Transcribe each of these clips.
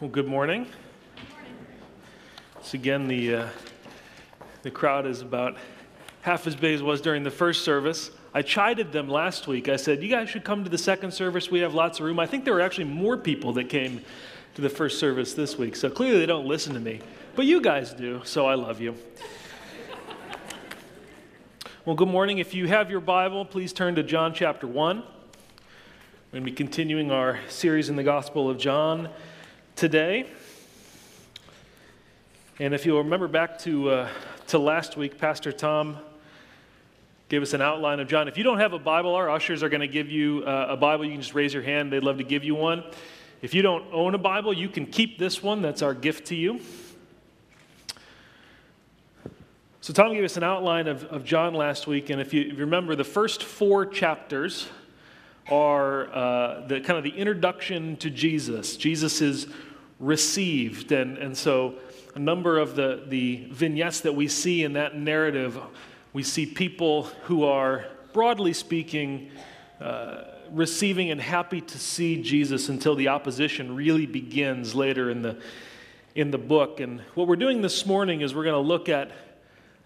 Well, good morning. So again, the uh, the crowd is about half as big as was during the first service. I chided them last week. I said, "You guys should come to the second service. We have lots of room." I think there were actually more people that came to the first service this week. So clearly, they don't listen to me, but you guys do. So I love you. well, good morning. If you have your Bible, please turn to John chapter one. We're going to be continuing our series in the Gospel of John today. And if you'll remember back to, uh, to last week, Pastor Tom gave us an outline of John. If you don't have a Bible, our ushers are going to give you uh, a Bible. You can just raise your hand, they'd love to give you one. If you don't own a Bible, you can keep this one. That's our gift to you. So, Tom gave us an outline of, of John last week, and if you, if you remember, the first four chapters are uh, the kind of the introduction to Jesus. Jesus is received. And, and so, a number of the, the vignettes that we see in that narrative, we see people who are, broadly speaking, uh, receiving and happy to see Jesus until the opposition really begins later in the, in the book. And what we're doing this morning is we're going to look at,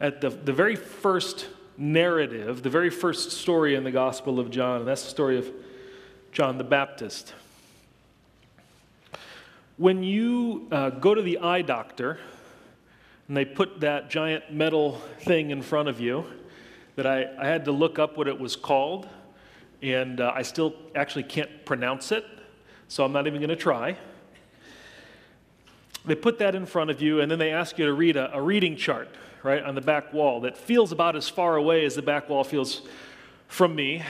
at the, the very first narrative, the very first story in the Gospel of John, and that's the story of John the Baptist. When you uh, go to the eye doctor and they put that giant metal thing in front of you, that I, I had to look up what it was called, and uh, I still actually can't pronounce it, so I'm not even going to try. They put that in front of you, and then they ask you to read a, a reading chart, right, on the back wall that feels about as far away as the back wall feels from me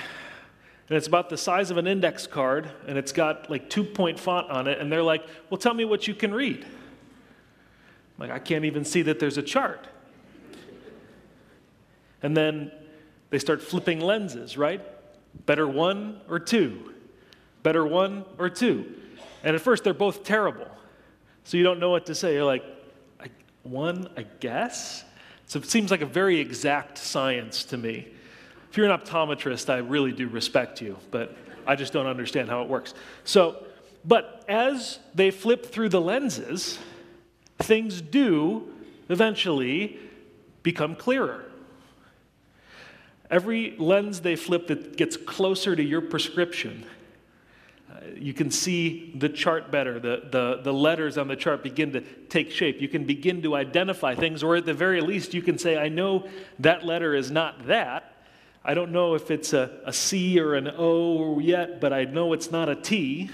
and it's about the size of an index card, and it's got like two point font on it, and they're like, Well, tell me what you can read. I'm like, I can't even see that there's a chart. And then they start flipping lenses, right? Better one or two? Better one or two? And at first, they're both terrible. So you don't know what to say. You're like, I, one, I guess? So it seems like a very exact science to me. If you're an optometrist, I really do respect you, but I just don't understand how it works. So, but as they flip through the lenses, things do eventually become clearer. Every lens they flip that gets closer to your prescription, uh, you can see the chart better. The, the, the letters on the chart begin to take shape. You can begin to identify things, or at the very least, you can say, I know that letter is not that, I don't know if it's a, a C or an O yet, but I know it's not a T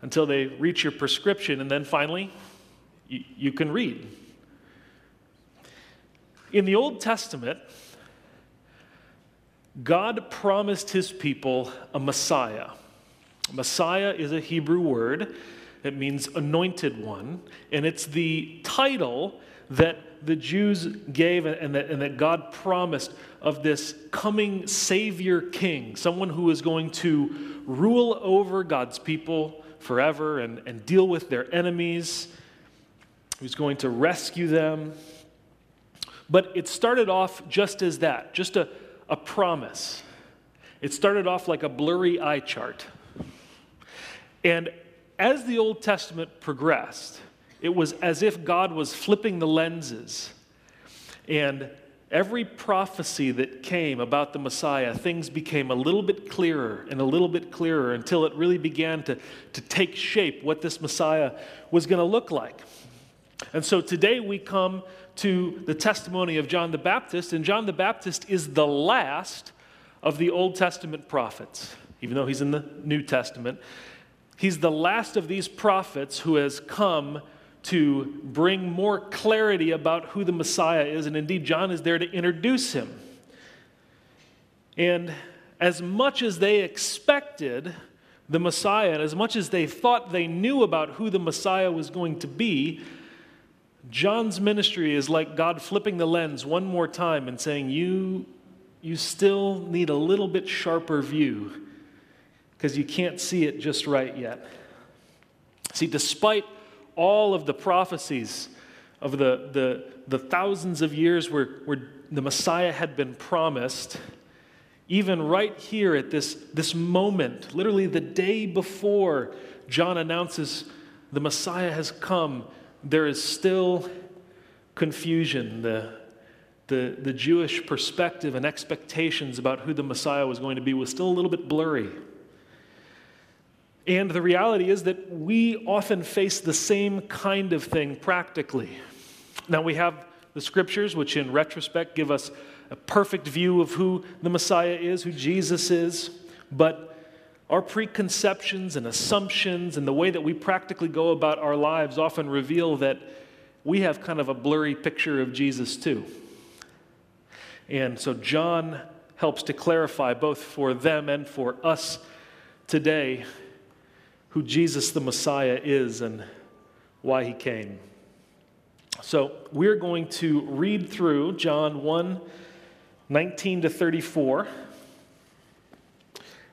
until they reach your prescription, and then finally, you, you can read. In the Old Testament, God promised his people a Messiah. Messiah is a Hebrew word. It means anointed one, and it's the title that the Jews gave and that, and that God promised of this coming Savior King, someone who is going to rule over God's people forever and, and deal with their enemies, who's going to rescue them. But it started off just as that, just a, a promise. It started off like a blurry eye chart. And as the Old Testament progressed, it was as if God was flipping the lenses. And every prophecy that came about the Messiah, things became a little bit clearer and a little bit clearer until it really began to, to take shape what this Messiah was going to look like. And so today we come to the testimony of John the Baptist, and John the Baptist is the last of the Old Testament prophets, even though he's in the New Testament. He's the last of these prophets who has come to bring more clarity about who the Messiah is. And indeed, John is there to introduce him. And as much as they expected the Messiah, and as much as they thought they knew about who the Messiah was going to be, John's ministry is like God flipping the lens one more time and saying, You, you still need a little bit sharper view because you can't see it just right yet. See, despite all of the prophecies of the, the, the thousands of years where, where the Messiah had been promised, Even right here at this, this moment, literally the day before John announces the Messiah has come, there is still confusion. The, the, the Jewish perspective and expectations about who the Messiah was going to be was still a little bit blurry. And the reality is that we often face the same kind of thing practically. Now, we have the scriptures, which in retrospect give us a perfect view of who the Messiah is, who Jesus is, but our preconceptions and assumptions and the way that we practically go about our lives often reveal that we have kind of a blurry picture of Jesus too. And so John helps to clarify both for them and for us today who Jesus the Messiah is and why he came. So we're going to read through John 1 19 to 34.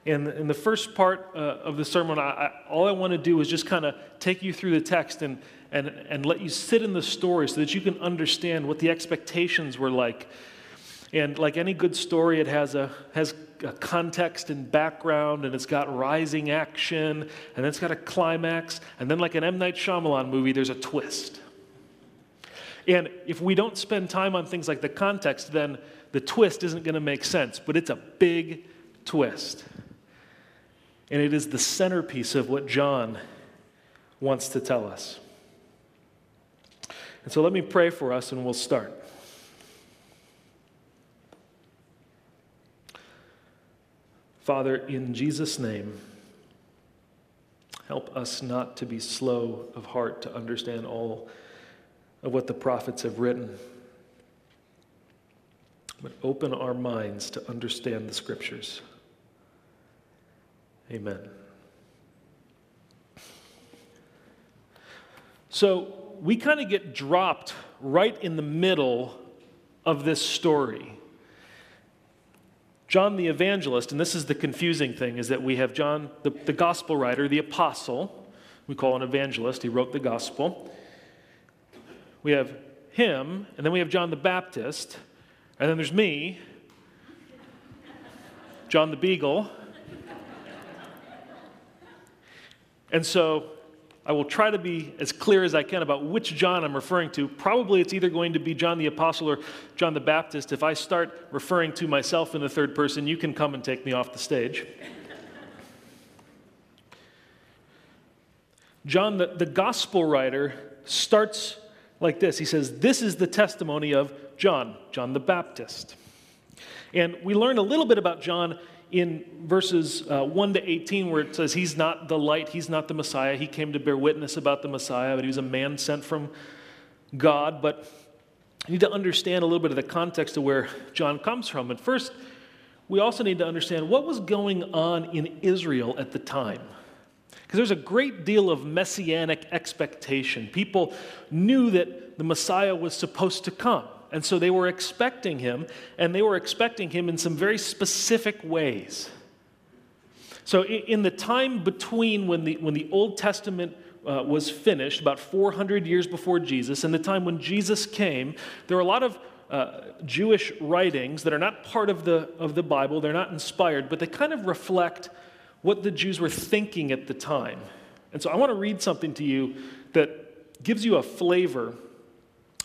And in the first part uh, of the sermon, I, I, all I want to do is just kind of take you through the text and, and, and let you sit in the story so that you can understand what the expectations were like. And like any good story, it has a, has a context and background, and it's got rising action, and it's got a climax, and then, like an M. Night Shyamalan movie, there's a twist. And if we don't spend time on things like the context, then the twist isn't going to make sense. But it's a big twist. And it is the centerpiece of what John wants to tell us. And so let me pray for us, and we'll start. Father, in Jesus' name, help us not to be slow of heart to understand all of what the prophets have written, but open our minds to understand the scriptures. Amen. So we kind of get dropped right in the middle of this story. John the evangelist, and this is the confusing thing, is that we have John, the, the gospel writer, the apostle, we call an evangelist, he wrote the gospel. We have him, and then we have John the Baptist, and then there's me, John the Beagle. And so I will try to be as clear as I can about which John I'm referring to. Probably it's either going to be John the Apostle or John the Baptist. If I start referring to myself in the third person, you can come and take me off the stage. John, the, the gospel writer, starts like this He says, This is the testimony of John, John the Baptist. And we learn a little bit about John in verses uh, 1 to 18, where it says, He's not the light, He's not the Messiah. He came to bear witness about the Messiah, but He was a man sent from God. But you need to understand a little bit of the context of where John comes from. And first, we also need to understand what was going on in Israel at the time. Because there's a great deal of messianic expectation. People knew that the Messiah was supposed to come. And so they were expecting him, and they were expecting him in some very specific ways. So, in the time between when the, when the Old Testament uh, was finished, about 400 years before Jesus, and the time when Jesus came, there are a lot of uh, Jewish writings that are not part of the, of the Bible, they're not inspired, but they kind of reflect what the Jews were thinking at the time. And so I want to read something to you that gives you a flavor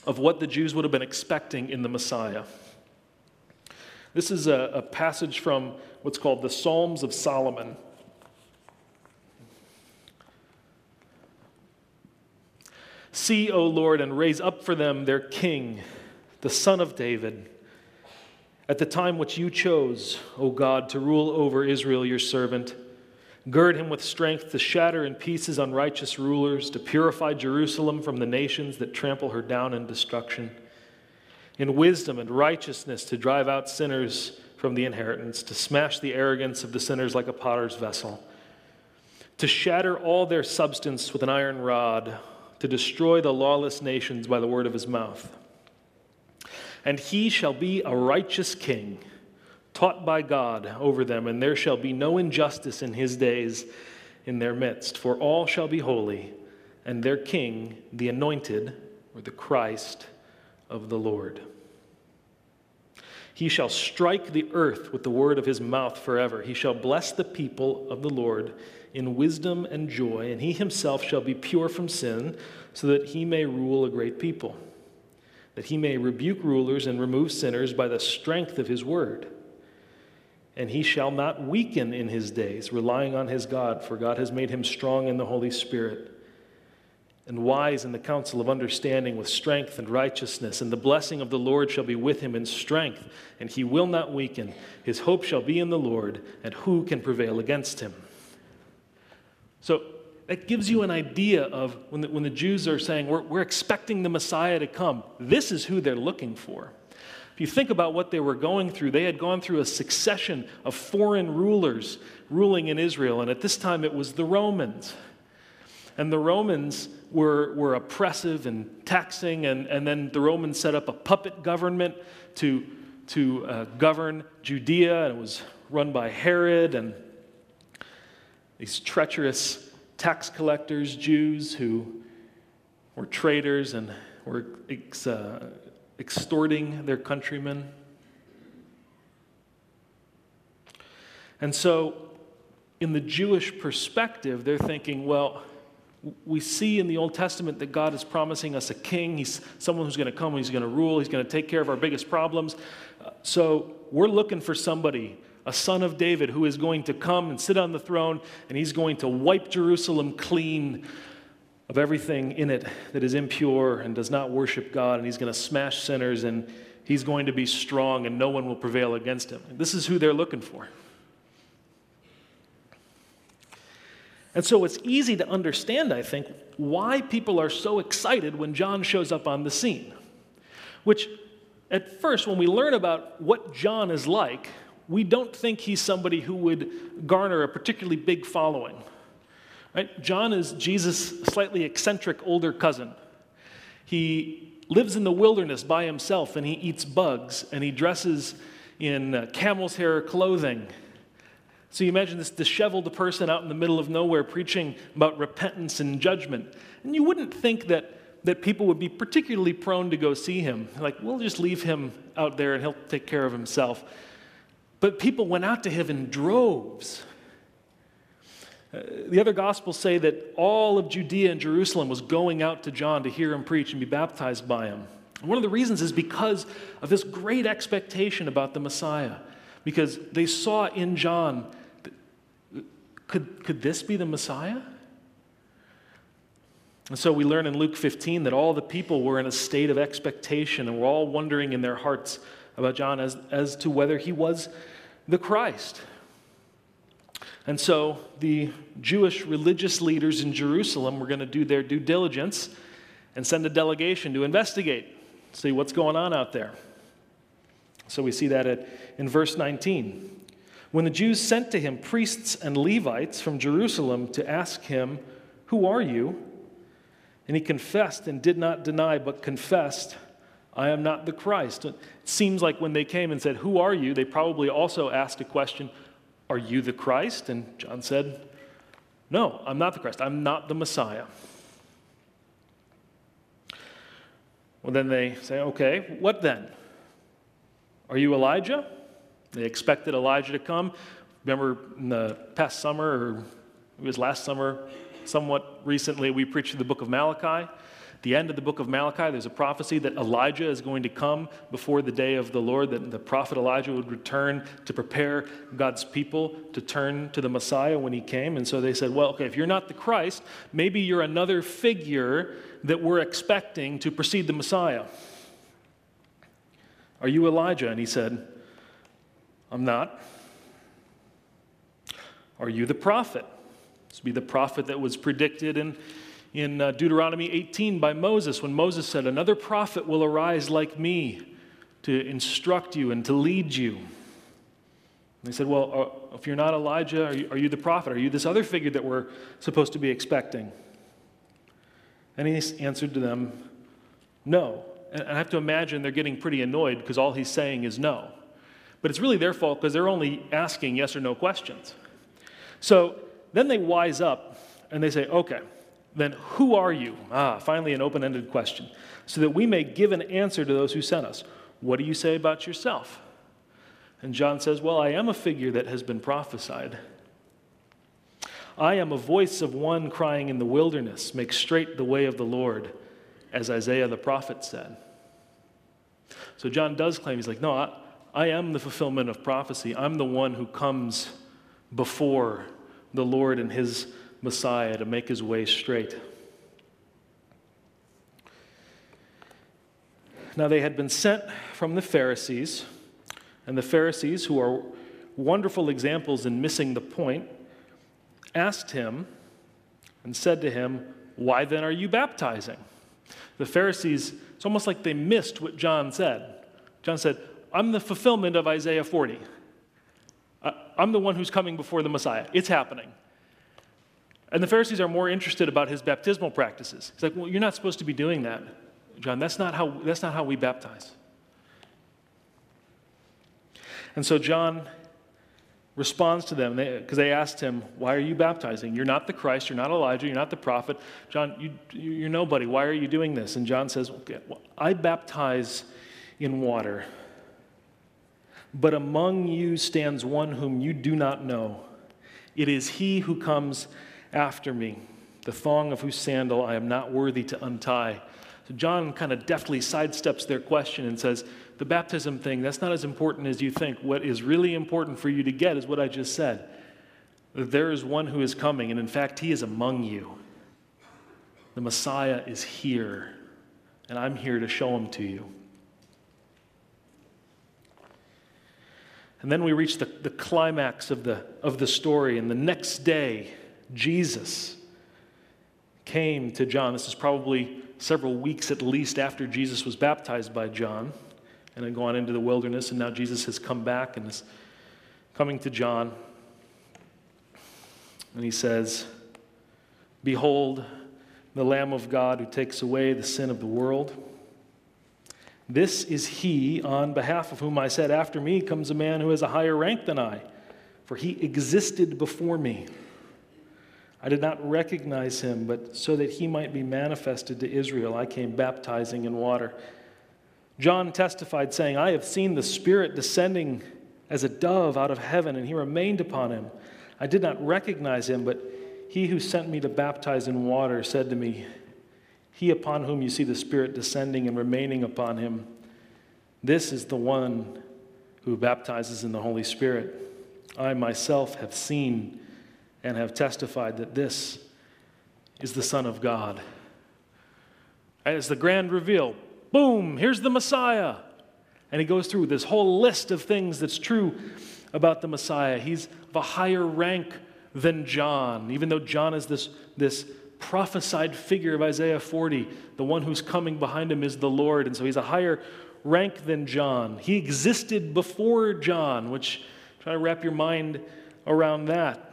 of what the Jews would have been expecting in the Messiah. This is a, a passage from what's called the Psalms of Solomon. See, O Lord, and raise up for them their king, the son of David, at the time which you chose, O God, to rule over Israel, your servant. Gird him with strength to shatter in pieces unrighteous rulers, to purify Jerusalem from the nations that trample her down in destruction. In wisdom and righteousness to drive out sinners from the inheritance, to smash the arrogance of the sinners like a potter's vessel, to shatter all their substance with an iron rod, to destroy the lawless nations by the word of his mouth. And he shall be a righteous king taught by God over them, and there shall be no injustice in his days in their midst. For all shall be holy, and their king, the anointed, or the Christ of the Lord. He shall strike the earth with the word of his mouth forever. He shall bless the people of the Lord in wisdom and joy, and he himself shall be pure from sin, so that he may rule a great people, that he may rebuke rulers and remove sinners by the strength of his word. And he shall not weaken in his days, relying on his God, for God has made him strong in the Holy Spirit and wise in the counsel of understanding with strength and righteousness. And the blessing of the Lord shall be with him in strength, and he will not weaken. His hope shall be in the Lord, and who can prevail against him? So that gives you an idea of when the, when the Jews are saying, we're, we're expecting the Messiah to come, this is who they're looking for. If you think about what they were going through, they had gone through a succession of foreign rulers ruling in Israel, and at this time it was the Romans. And the Romans were, were oppressive and taxing, and, and then the Romans set up a puppet government to, to uh, govern Judea, and it was run by Herod and these treacherous tax collectors, Jews who were traitors and were uh, extorting their countrymen. And so, in the Jewish perspective, they're thinking, well, we see in the Old Testament that God is promising us a king. He's someone who's going to come, he's going to rule, he's going to take care of our biggest problems. So we're looking for somebody, a son of David, who is going to come and sit on the throne, and he's going to wipe Jerusalem clean of everything in it that is impure and does not worship God, and he's going to smash sinners, and he's going to be strong, and no one will prevail against him. This is who they're looking for. And so it's easy to understand, I think, why people are so excited when John shows up on the scene. Which, at first, when we learn about what John is like, we don't think he's somebody who would garner a particularly big following. Right? John is Jesus' slightly eccentric older cousin. He lives in the wilderness by himself and he eats bugs and he dresses in uh, camel's hair clothing so you imagine this disheveled person out in the middle of nowhere preaching about repentance and judgment. And you wouldn't think that, that people would be particularly prone to go see him. Like, we'll just leave him out there and he'll take care of himself. But people went out to him in droves. Uh, the other gospels say that all of Judea and Jerusalem was going out to John to hear him preach and be baptized by him. And one of the reasons is because of this great expectation about the Messiah, because they saw in John could, could this be the Messiah? And so we learn in Luke 15 that all the people were in a state of expectation and were all wondering in their hearts about John as, as to whether he was the Christ. And so the Jewish religious leaders in Jerusalem were going to do their due diligence and send a delegation to investigate, see what's going on out there. So we see that at, in verse 19. When the Jews sent to him priests and Levites from Jerusalem to ask him, Who are you? And he confessed and did not deny, but confessed, I am not the Christ. It seems like when they came and said, Who are you? they probably also asked a question, Are you the Christ? And John said, No, I'm not the Christ. I'm not the Messiah. Well, then they say, Okay, what then? Are you Elijah? They expected Elijah to come. Remember in the past summer, or it was last summer, somewhat recently, we preached the book of Malachi. The end of the book of Malachi, there's a prophecy that Elijah is going to come before the day of the Lord, that the prophet Elijah would return to prepare God's people to turn to the Messiah when he came. And so they said, well, okay, if you're not the Christ, maybe you're another figure that we're expecting to precede the Messiah. Are you Elijah? And he said, I'm not. Are you the prophet? This would be the prophet that was predicted in, in uh, Deuteronomy 18 by Moses when Moses said, Another prophet will arise like me to instruct you and to lead you. And they said, Well, uh, if you're not Elijah, are you, are you the prophet? Are you this other figure that we're supposed to be expecting? And he answered to them, No. And I have to imagine they're getting pretty annoyed because all he's saying is no. But it's really their fault because they're only asking yes or no questions. So then they wise up and they say, okay, then who are you? Ah, finally, an open ended question. So that we may give an answer to those who sent us. What do you say about yourself? And John says, Well, I am a figure that has been prophesied. I am a voice of one crying in the wilderness, make straight the way of the Lord, as Isaiah the prophet said. So John does claim, he's like, No, I, I am the fulfillment of prophecy. I'm the one who comes before the Lord and his Messiah to make his way straight. Now, they had been sent from the Pharisees, and the Pharisees, who are wonderful examples in missing the point, asked him and said to him, Why then are you baptizing? The Pharisees, it's almost like they missed what John said. John said, I'm the fulfillment of Isaiah 40. I'm the one who's coming before the Messiah. It's happening. And the Pharisees are more interested about his baptismal practices. He's like, well, you're not supposed to be doing that, John. That's not how, that's not how we baptize. And so John responds to them because they, they, asked him, Why are you baptizing? You're not the Christ, you're not Elijah, you're not the prophet. John, you, you're nobody. Why are you doing this? And John says, okay, well, I baptize in water. But among you stands one whom you do not know. It is he who comes after me, the thong of whose sandal I am not worthy to untie. So John kind of deftly sidesteps their question and says, The baptism thing, that's not as important as you think. What is really important for you to get is what I just said. There is one who is coming, and in fact, he is among you. The Messiah is here, and I'm here to show him to you. And then we reach the, the climax of the, of the story. And the next day, Jesus came to John. This is probably several weeks at least after Jesus was baptized by John and had gone into the wilderness. And now Jesus has come back and is coming to John. And he says, Behold, the Lamb of God who takes away the sin of the world. This is he on behalf of whom I said, After me comes a man who has a higher rank than I, for he existed before me. I did not recognize him, but so that he might be manifested to Israel, I came baptizing in water. John testified, saying, I have seen the Spirit descending as a dove out of heaven, and he remained upon him. I did not recognize him, but he who sent me to baptize in water said to me, he upon whom you see the Spirit descending and remaining upon him, this is the one who baptizes in the Holy Spirit. I myself have seen and have testified that this is the Son of God. As the grand reveal, boom, here's the Messiah. And he goes through this whole list of things that's true about the Messiah. He's of a higher rank than John, even though John is this, this prophesied figure of Isaiah 40. The one who's coming behind him is the Lord. And so he's a higher rank than John. He existed before John, which try to wrap your mind around that.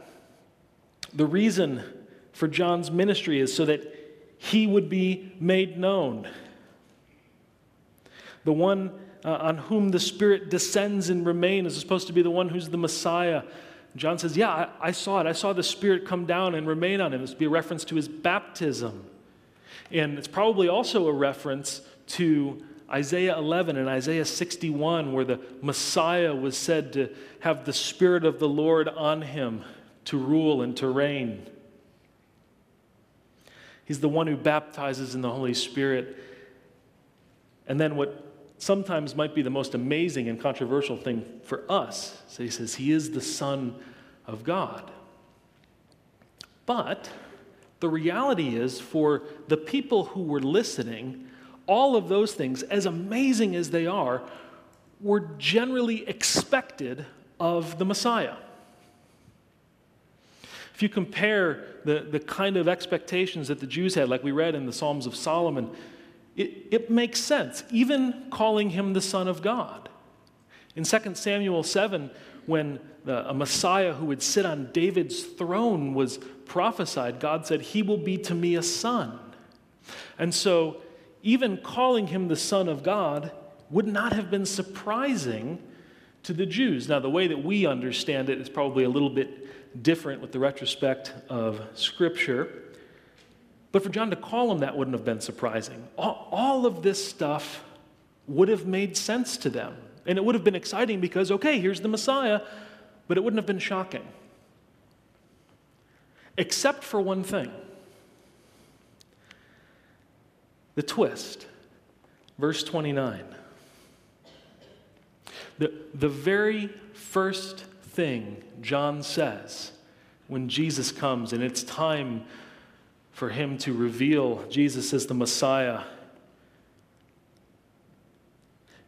The reason for John's ministry is so that he would be made known. The one uh, on whom the Spirit descends and remains is supposed to be the one who's the Messiah, John says, Yeah, I, I, saw it. I saw the Spirit come down and remain on him. This would be a reference to his baptism. And it's probably also a reference to Isaiah 11 and Isaiah 61, where the Messiah was said to have the Spirit of the Lord on him to rule and to reign. He's the one who baptizes in the Holy Spirit. And then, what sometimes might be the most amazing and controversial thing for us. So he says, He is the Son of God. But the reality is, for the people who were listening, all of those things, as amazing as they are, were generally expected of the Messiah. If you compare the, the kind of expectations that the Jews had, like we read in the Psalms of Solomon, it, it makes sense, even calling him the Son of God. In 2 Samuel 7, when the, a Messiah who would sit on David's throne was prophesied, God said, He will be to me a son. And so, even calling him the Son of God would not have been surprising to the Jews. Now, the way that we understand it is probably a little bit different with the retrospect of Scripture. But for John to call him that wouldn't have been surprising. All, all of this stuff would have made sense to them. And it would have been exciting because, okay, here's the Messiah, but it wouldn't have been shocking. Except for one thing the twist. Verse 29. The, the very first thing John says when Jesus comes, and it's time for him to reveal Jesus as the Messiah,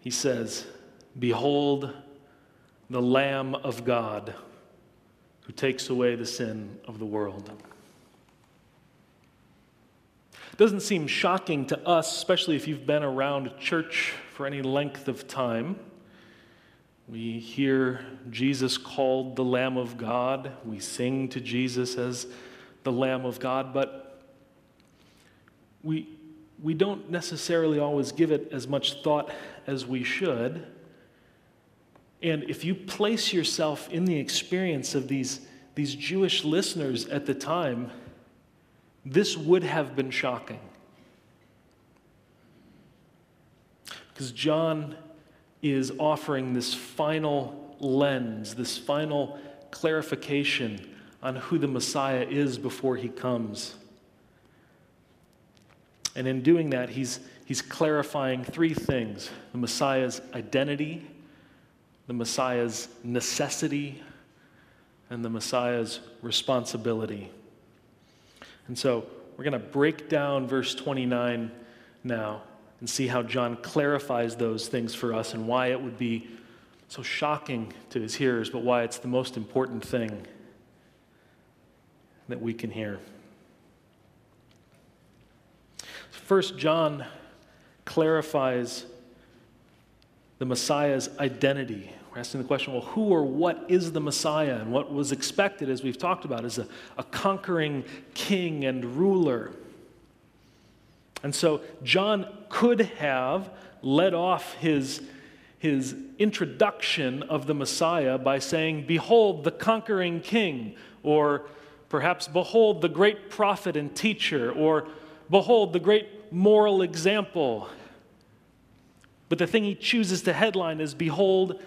he says, Behold the Lamb of God who takes away the sin of the world. It doesn't seem shocking to us, especially if you've been around church for any length of time. We hear Jesus called the Lamb of God. We sing to Jesus as the Lamb of God, but we, we don't necessarily always give it as much thought as we should. And if you place yourself in the experience of these, these Jewish listeners at the time, this would have been shocking. Because John is offering this final lens, this final clarification on who the Messiah is before he comes. And in doing that, he's, he's clarifying three things the Messiah's identity, the Messiah's necessity, and the Messiah's responsibility. And so we're going to break down verse 29 now and see how John clarifies those things for us and why it would be so shocking to his hearers, but why it's the most important thing that we can hear. First, John clarifies the Messiah's identity. We're asking the question well, who or what is the Messiah? And what was expected, as we've talked about, is a, a conquering king and ruler. And so John could have led off his, his introduction of the Messiah by saying, Behold, the conquering king, or perhaps, Behold, the great prophet and teacher, or Behold, the great moral example. But the thing he chooses to headline is, Behold,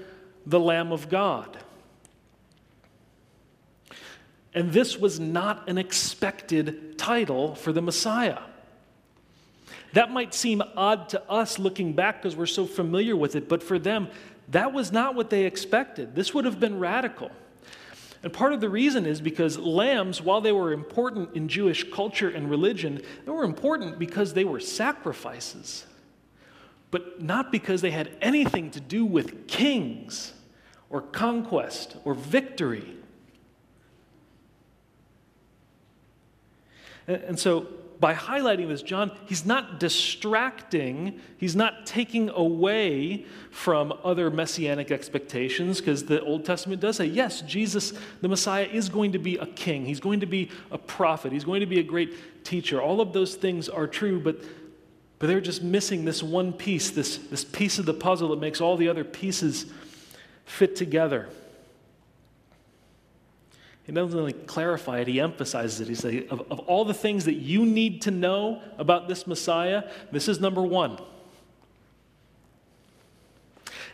the Lamb of God. And this was not an expected title for the Messiah. That might seem odd to us looking back because we're so familiar with it, but for them, that was not what they expected. This would have been radical. And part of the reason is because lambs, while they were important in Jewish culture and religion, they were important because they were sacrifices, but not because they had anything to do with kings or conquest or victory. And so by highlighting this, John, he's not distracting, he's not taking away from other messianic expectations, because the Old Testament does say, yes, Jesus, the Messiah, is going to be a king, he's going to be a prophet, he's going to be a great teacher. All of those things are true, but, but they're just missing this one piece, this, this piece of the puzzle that makes all the other pieces fit together. He doesn't only clarify it, he emphasizes it. He says, of, of all the things that you need to know about this Messiah, this is number one.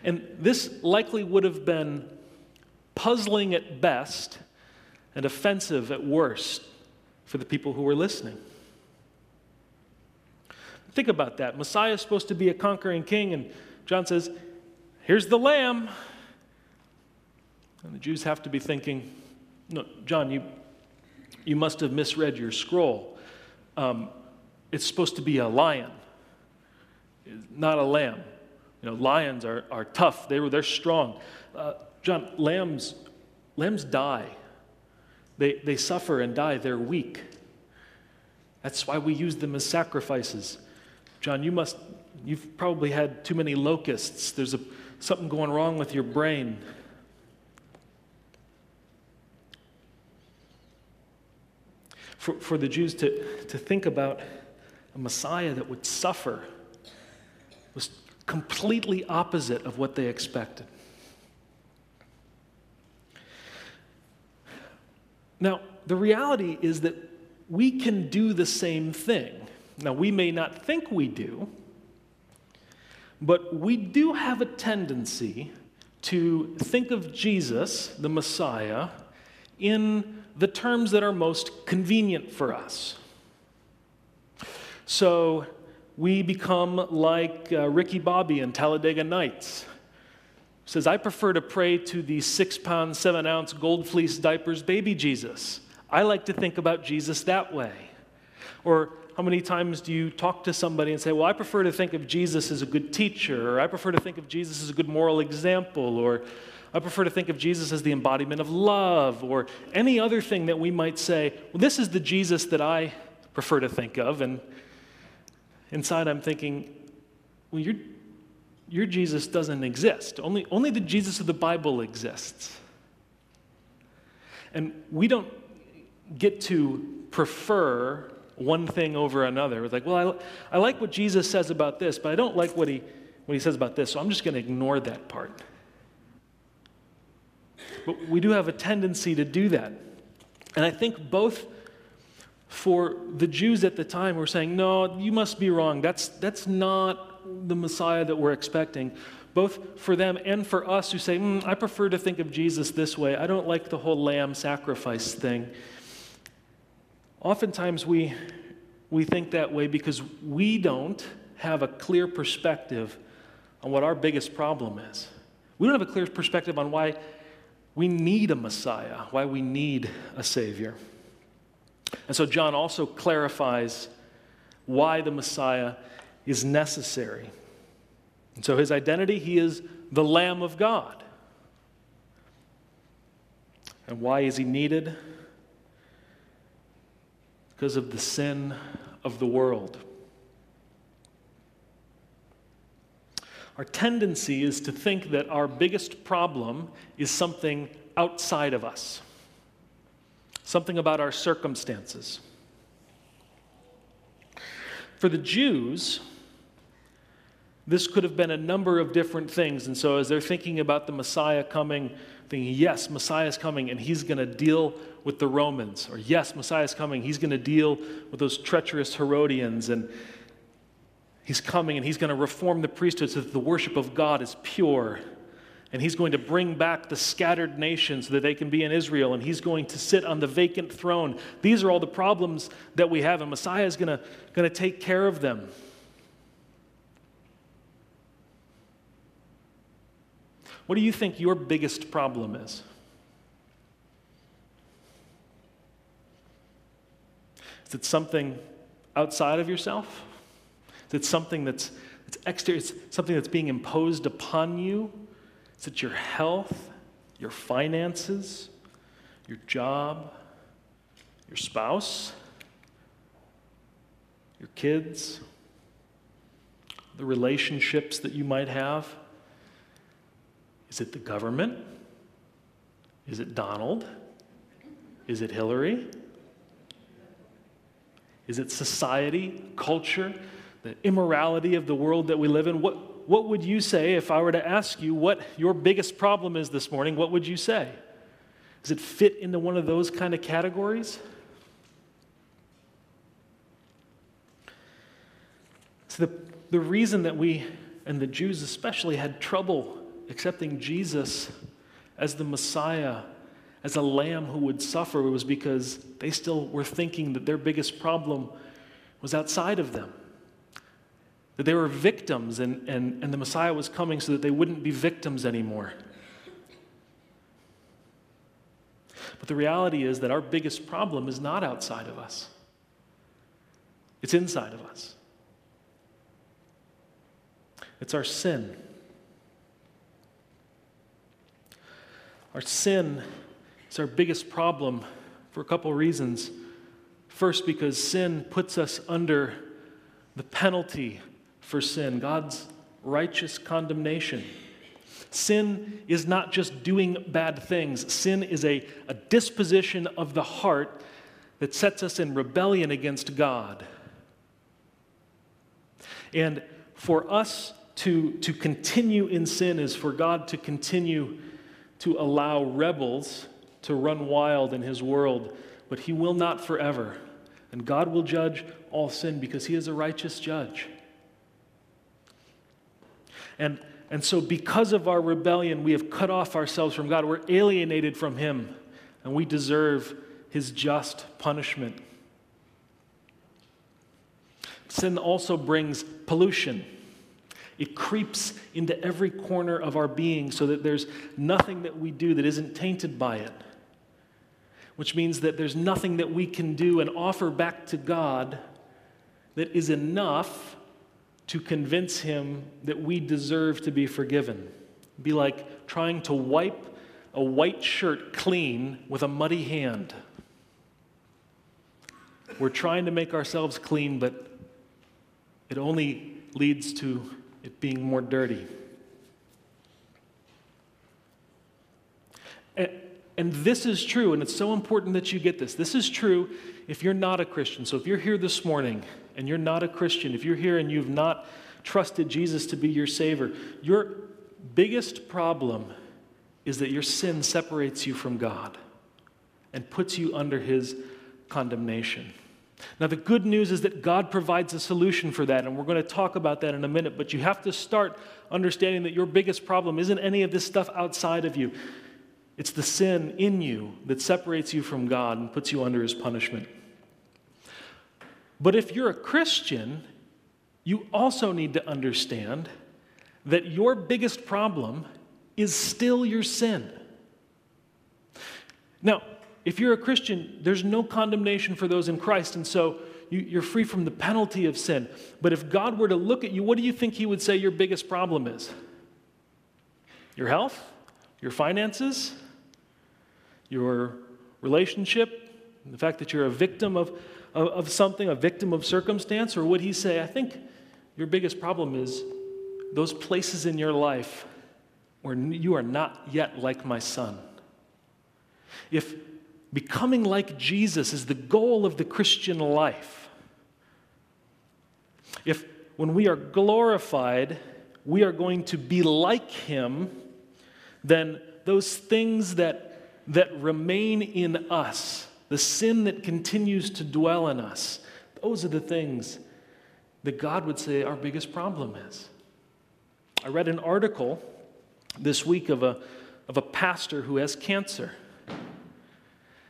And this likely would have been puzzling at best and offensive at worst for the people who were listening. Think about that. Messiah is supposed to be a conquering king, and John says, Here's the lamb. And the Jews have to be thinking, no, John, you, you must have misread your scroll. Um, it's supposed to be a lion, not a lamb. You know, lions are, are tough, they were, they're strong. Uh, John, lambs, lambs die. They, they suffer and die, they're weak. That's why we use them as sacrifices. John, you must, you've probably had too many locusts. There's a, something going wrong with your brain. For, for the Jews to, to think about a Messiah that would suffer was completely opposite of what they expected. Now, the reality is that we can do the same thing. Now, we may not think we do, But we do have a tendency to think of Jesus, the Messiah, in the terms that are most convenient for us. So we become like uh, Ricky Bobby in Talladega Nights. Says, I prefer to pray to the six pound, seven ounce gold fleece diapers baby Jesus. I like to think about Jesus that way. Or how many times do you talk to somebody and say, Well, I prefer to think of Jesus as a good teacher, or I prefer to think of Jesus as a good moral example, or I prefer to think of Jesus as the embodiment of love, or any other thing that we might say, Well, this is the Jesus that I prefer to think of. And inside I'm thinking, Well, your, your Jesus doesn't exist. Only, only the Jesus of the Bible exists. And we don't get to prefer one thing over another. It's like, well, I, I like what Jesus says about this, but I don't like what he, what he says about this, so I'm just going to ignore that part. But we do have a tendency to do that. And I think both for the Jews at the time were saying, no, you must be wrong. That's, that's not the Messiah that we're expecting. Both for them and for us who say, mm, I prefer to think of Jesus this way. I don't like the whole lamb sacrifice thing. Oftentimes we, we think that way because we don't have a clear perspective on what our biggest problem is. We don't have a clear perspective on why we need a Messiah, why we need a Savior. And so John also clarifies why the Messiah is necessary. And so his identity, he is the Lamb of God. And why is he needed? because of the sin of the world. Our tendency is to think that our biggest problem is something outside of us, something about our circumstances. For the Jews, this could have been a number of different things. And so, as they're thinking about the Messiah coming, thinking, yes, Messiah is coming and he's going to deal with the Romans. Or, yes, Messiah is coming, he's going to deal with those treacherous Herodians. And he's coming and he's going to reform the priesthood so that the worship of God is pure. And he's going to bring back the scattered nations so that they can be in Israel. And he's going to sit on the vacant throne. These are all the problems that we have, and Messiah is going to, take care of them. What do you think your biggest problem is? Is it something outside of yourself? Is it something that's, that's exterior? It's something that's being imposed upon you? Is it your health, your finances, your job, your spouse, your kids, the relationships that you might have? Is it the government? Is it Donald? Is it Hillary? Is it society, culture, the immorality of the world that we live in? What, what would you say if I were to ask you what your biggest problem is this morning? What would you say? Does it fit into one of those kind of categories? So, the, the reason that we, and the Jews especially, had trouble accepting Jesus as the Messiah, as a lamb who would suffer, was because they still were thinking that their biggest problem was outside of them. That they were victims and, and, and the Messiah was coming so that they wouldn't be victims anymore. But the reality is that our biggest problem is not outside of us, it's inside of us. It's our sin. Our sin is our biggest problem for a couple reasons. First, because sin puts us under the penalty for sin, God's righteous condemnation. Sin is not just doing bad things, sin is a, a disposition of the heart that sets us in rebellion against God. And for us to, to continue in sin is for God to continue to allow rebels to run wild in his world, but he will not forever. And God will judge all sin because he is a righteous judge. And, and so, because of our rebellion, we have cut off ourselves from God. We're alienated from Him, and we deserve His just punishment. Sin also brings pollution. It creeps into every corner of our being so that there's nothing that we do that isn't tainted by it. Which means that there's nothing that we can do and offer back to God that is enough to convince Him that we deserve to be forgiven. It'd be like trying to wipe a white shirt clean with a muddy hand. We're trying to make ourselves clean, but it only leads to it being more dirty. And, and this is true, and it's so important that you get this. This is true if you're not a Christian. So if you're here this morning and you're not a Christian, if you're here and you've not trusted Jesus to be your Savior, your biggest problem is that your sin separates you from God and puts you under His condemnation. Now, the good news is that God provides a solution for that, and we're going to talk about that in a minute. But you have to start understanding that your biggest problem isn't any of this stuff outside of you, it's the sin in you that separates you from God and puts you under his punishment. But if you're a Christian, you also need to understand that your biggest problem is still your sin. Now, if you're a Christian, there's no condemnation for those in Christ, and so you, are free from the penalty of sin. But if God were to look at you, what do you think He would say your biggest problem is? Your health? Your finances? Your relationship? The fact that you're a victim of, of, something, a victim of circumstance? Or would He say, I think your biggest problem is those places in your life where you are not yet like my son? If Becoming like Jesus is the goal of the Christian life. If when we are glorified, we are going to be like him, then those things that, that remain in us, the sin that continues to dwell in us, those are the things that God would say our biggest problem is. I read an article this week of a, of a pastor who has cancer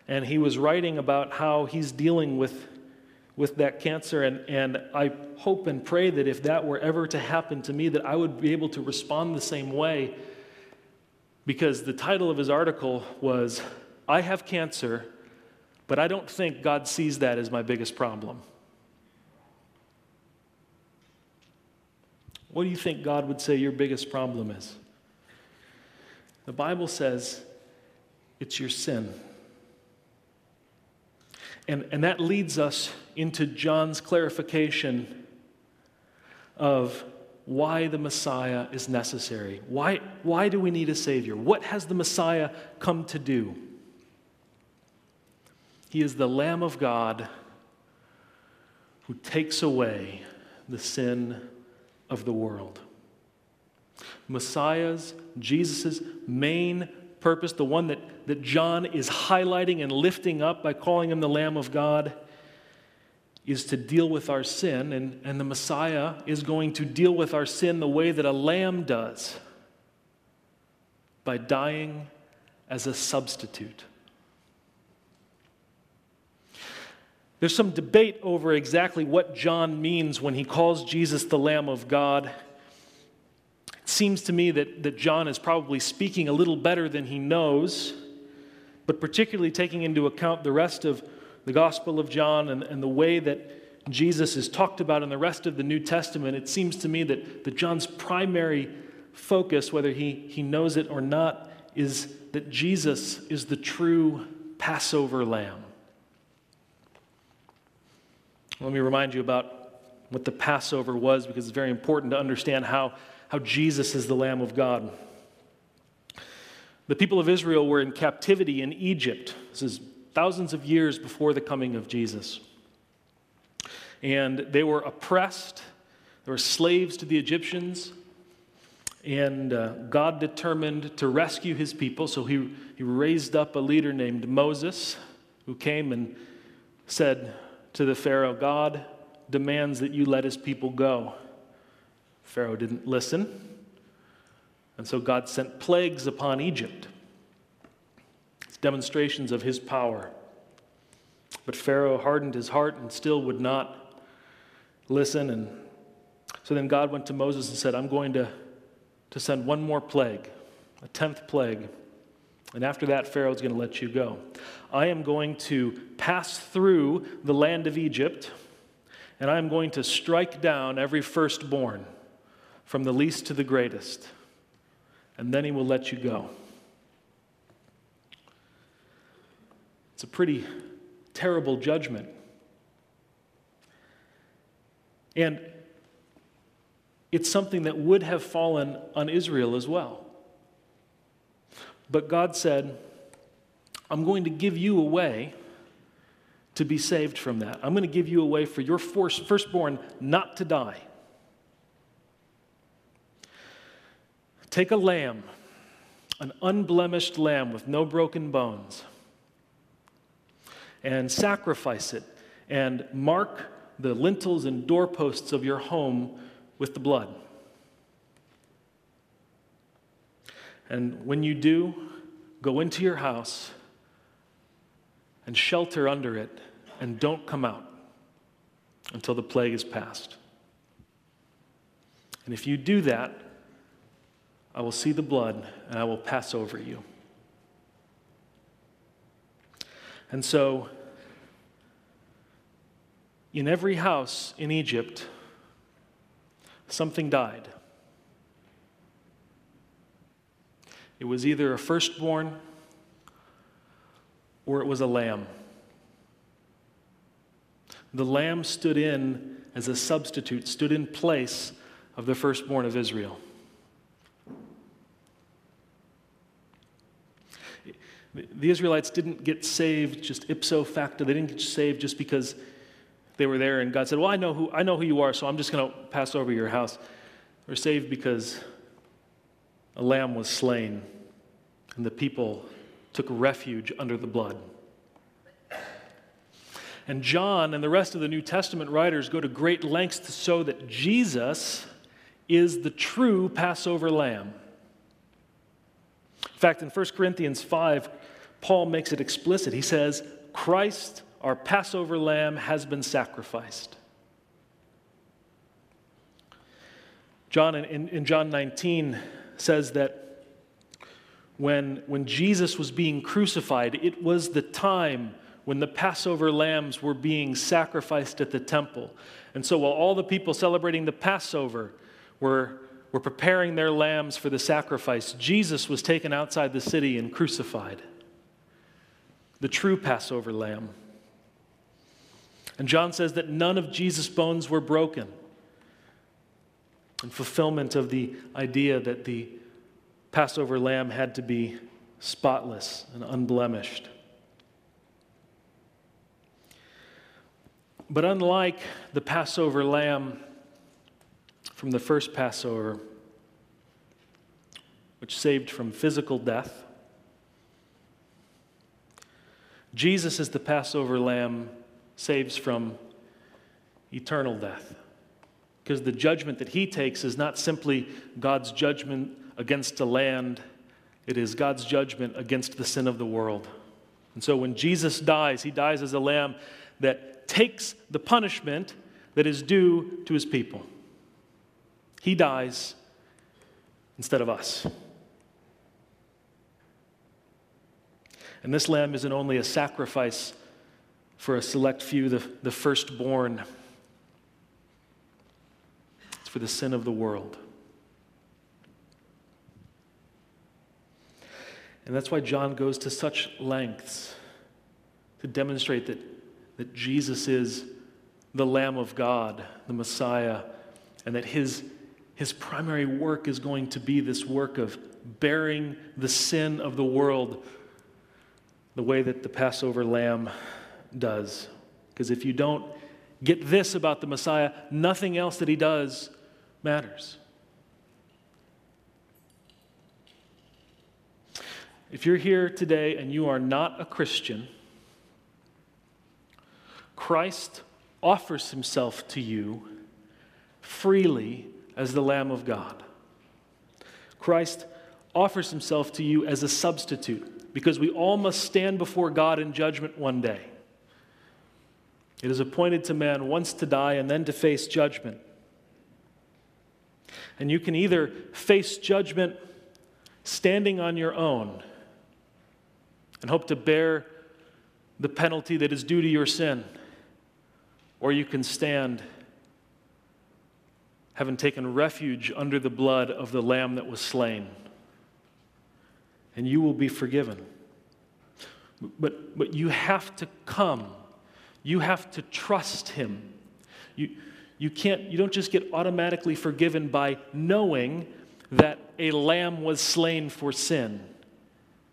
and he was writing about how he's dealing with, with that cancer. And, and I hope and pray that if that were ever to happen to me, that I would be able to respond the same way. Because the title of his article was, I have cancer, but I don't think God sees that as my biggest problem. What do you think God would say your biggest problem is? The Bible says it's your sin. And, and that leads us into John's clarification of why the Messiah is necessary. Why, why do we need a Savior? What has the Messiah come to do? He is the Lamb of God who takes away the sin of the world. Messiah's, Jesus' main purpose, the one that, that John is highlighting and lifting up by calling him the Lamb of God, is to deal with our sin. And, and the Messiah is going to deal with our sin the way that a lamb does by dying as a substitute. There's some debate over exactly what John means when he calls Jesus the Lamb of God It seems to me that, that John is probably speaking a little better than he knows, but particularly taking into account the rest of the Gospel of John and, and the way that Jesus is talked about in the rest of the New Testament, it seems to me that, that John's primary focus, whether he, he knows it or not, is that Jesus is the true Passover lamb. Let me remind you about what the Passover was because it's very important to understand how how Jesus is the Lamb of God. The people of Israel were in captivity in Egypt. This is thousands of years before the coming of Jesus. And they were oppressed, they were slaves to the Egyptians. And uh, God determined to rescue his people, so he, he raised up a leader named Moses who came and said to the Pharaoh, God demands that you let his people go. Pharaoh didn't listen. And so God sent plagues upon Egypt. It's demonstrations of his power. But Pharaoh hardened his heart and still would not listen. And so then God went to Moses and said, I'm going to, to send one more plague, a tenth plague. And after that, Pharaoh's going to let you go. I am going to pass through the land of Egypt, and I am going to strike down every firstborn, from the least to the greatest. And then he will let you go. It's a pretty terrible judgment. And it's something that would have fallen on Israel as well. But God said, I'm going to give you a way to be saved from that. I'm going to give you a way for your firstborn not to die. Take a lamb, an unblemished lamb with no broken bones, and sacrifice it, and mark the lintels and doorposts of your home with the blood. And when you do, go into your house and shelter under it and don't come out until the plague is past. And if you do that, I will see the blood and I will pass over you. And so, in every house in Egypt, something died. It was either a firstborn or it was a lamb. The lamb stood in as a substitute, stood in place of the firstborn of Israel. The Israelites didn't get saved just ipso facto. They didn't get saved just because they were there and God said, Well, I know who, I know who you are, so I'm just going to pass over your house. They were saved because a lamb was slain and the people took refuge under the blood. And John and the rest of the New Testament writers go to great lengths to show that Jesus is the true Passover lamb. In fact, in 1 Corinthians 5, Paul makes it explicit. He says, Christ, our Passover lamb, has been sacrificed. John, in, in John 19, says that when, when Jesus was being crucified, it was the time when the Passover lambs were being sacrificed at the temple. And so while all the people celebrating the Passover were, were preparing their lambs for the sacrifice, Jesus was taken outside the city and crucified. The true Passover lamb. And John says that none of Jesus' bones were broken. In fulfillment of the idea that the Passover lamb had to be spotless and unblemished. But unlike the Passover lamb from the first Passover, which saved from physical death, Jesus is the Passover lamb saves from eternal death. Because the judgment that he takes is not simply God's judgment against a land, it is God's judgment against the sin of the world. And so when Jesus dies, he dies as a lamb that takes the punishment that is due to his people. He dies instead of us. And this lamb isn't only a sacrifice for a select few, the, the firstborn, for the sin of the world. And that's why John goes to such lengths to demonstrate that, that Jesus is the Lamb of God, the Messiah, and that his, his primary work is going to be this work of bearing the sin of the world the way that the Passover lamb does. Because if you don't get this about the Messiah, nothing else that he does matters. If you're here today and you are not a Christian, Christ offers himself to you freely as the Lamb of God. Christ offers himself to you as a substitute because we all must stand before God in judgment one day. It is appointed to man once to die and then to face judgment. And you can either face judgment standing on your own and hope to bear the penalty that is due to your sin, or you can stand having taken refuge under the blood of the Lamb that was slain, and you will be forgiven. But, but you have to come, you have to trust Him. You, you can't, you don't just get automatically forgiven by knowing that a lamb was slain for sin.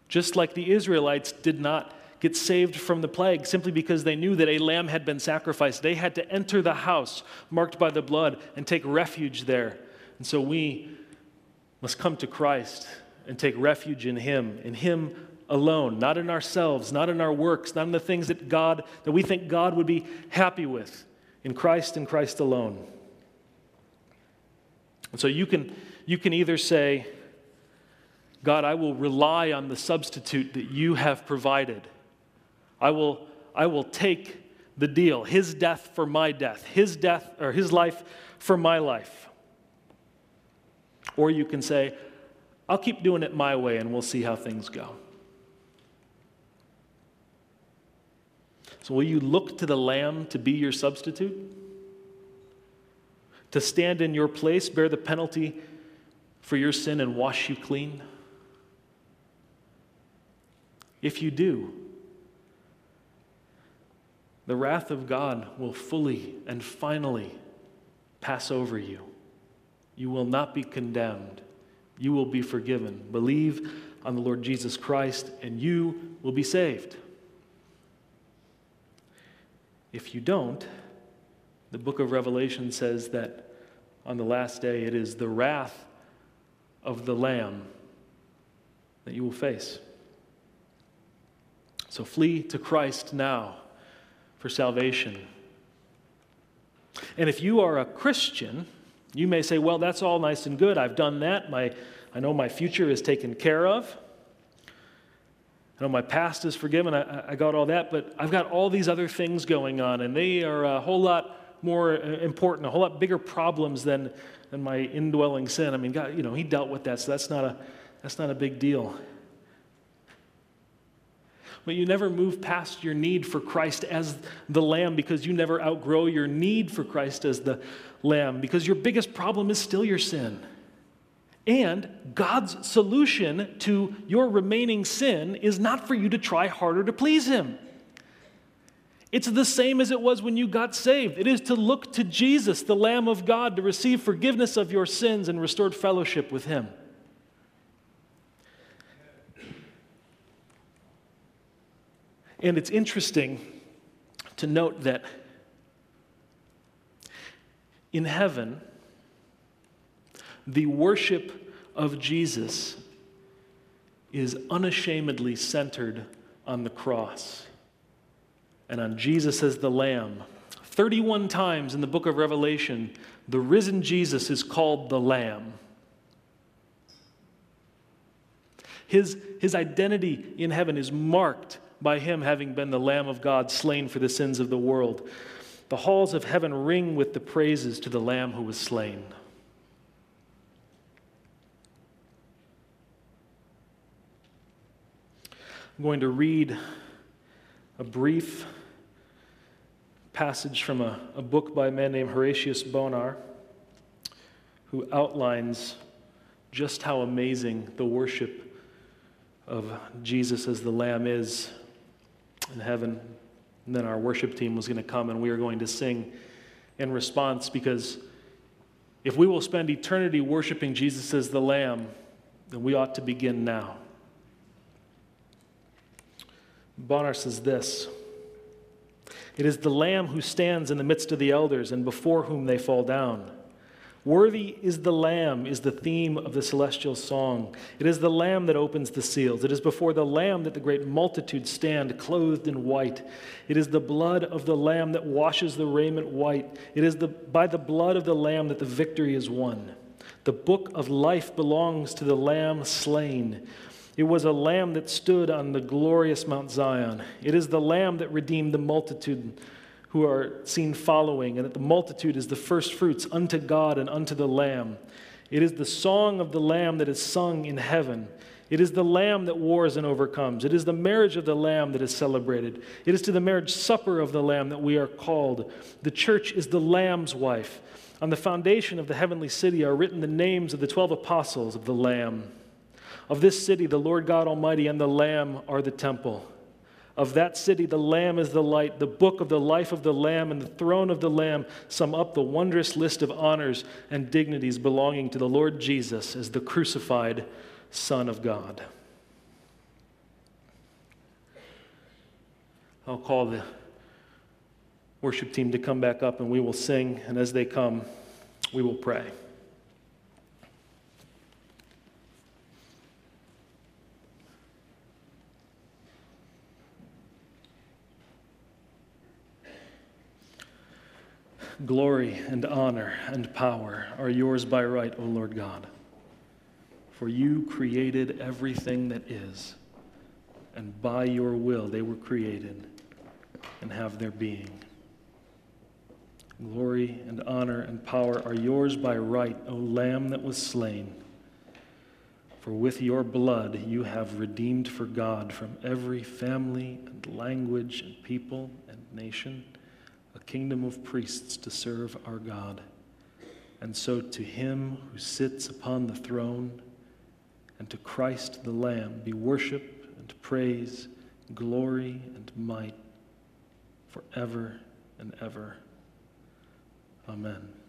Just like the Israelites did not get saved from the plague simply because they knew that a lamb had been sacrificed. They had to enter the house marked by the blood and take refuge there. And so we must come to Christ and take refuge in Him, in Him alone, not in ourselves, not in our works, not in the things that God that we think God would be happy with in Christ and Christ alone. And so you can, you can either say, God, I will rely on the substitute that you have provided. I will, I will take the deal, his death for my death, his death or his life for my life. Or you can say, I'll keep doing it my way and we'll see how things go. So, will you look to the Lamb to be your substitute? To stand in your place, bear the penalty for your sin, and wash you clean? If you do, the wrath of God will fully and finally pass over you. You will not be condemned. You will be forgiven. Believe on the Lord Jesus Christ, and you will be saved. If you don't, the book of Revelation says that on the last day it is the wrath of the Lamb that you will face. So flee to Christ now for salvation. And if you are a Christian, you may say, well, that's all nice and good. I've done that. My, I know my future is taken care of. I know my past is forgiven. I, I got all that, but I've got all these other things going on, and they are a whole lot more uh, important, a whole lot bigger problems than, than my indwelling sin. I mean, God, you know, He dealt with that, so that's not a, that's not a big deal. But you never move past your need for Christ as the Lamb because you never outgrow your need for Christ as the Lamb because your biggest problem is still your sin. And God's solution to your remaining sin is not for you to try harder to please Him. It's the same as it was when you got saved. It is to look to Jesus, the Lamb of God, to receive forgiveness of your sins and restored fellowship with Him. And it's interesting to note that in heaven, the worship of Jesus is unashamedly centered on the cross and on Jesus as the Lamb. 31 times in the book of Revelation, the risen Jesus is called the Lamb. His, his identity in heaven is marked by him having been the Lamb of God slain for the sins of the world. The halls of heaven ring with the praises to the Lamb who was slain. I'm going to read a brief passage from a, a book by a man named Horatius Bonar, who outlines just how amazing the worship of Jesus as the Lamb is in heaven. And then our worship team was going to come and we are going to sing in response because if we will spend eternity worshiping Jesus as the Lamb, then we ought to begin now. Bonar says this It is the Lamb who stands in the midst of the elders and before whom they fall down. Worthy is the Lamb, is the theme of the celestial song. It is the Lamb that opens the seals. It is before the Lamb that the great multitude stand, clothed in white. It is the blood of the Lamb that washes the raiment white. It is the, by the blood of the Lamb that the victory is won. The book of life belongs to the Lamb slain. It was a lamb that stood on the glorious Mount Zion. It is the lamb that redeemed the multitude who are seen following, and that the multitude is the first fruits unto God and unto the Lamb. It is the song of the Lamb that is sung in heaven. It is the Lamb that wars and overcomes. It is the marriage of the Lamb that is celebrated. It is to the marriage supper of the Lamb that we are called. The church is the Lamb's wife. On the foundation of the heavenly city are written the names of the 12 apostles of the Lamb. Of this city, the Lord God Almighty and the Lamb are the temple. Of that city, the Lamb is the light. The book of the life of the Lamb and the throne of the Lamb sum up the wondrous list of honors and dignities belonging to the Lord Jesus as the crucified Son of God. I'll call the worship team to come back up and we will sing, and as they come, we will pray. Glory and honor and power are yours by right, O Lord God. For you created everything that is, and by your will they were created and have their being. Glory and honor and power are yours by right, O Lamb that was slain. For with your blood you have redeemed for God from every family and language and people and nation kingdom of priests to serve our God. And so to him who sits upon the throne and to Christ the Lamb be worship and praise, glory and might forever and ever. Amen.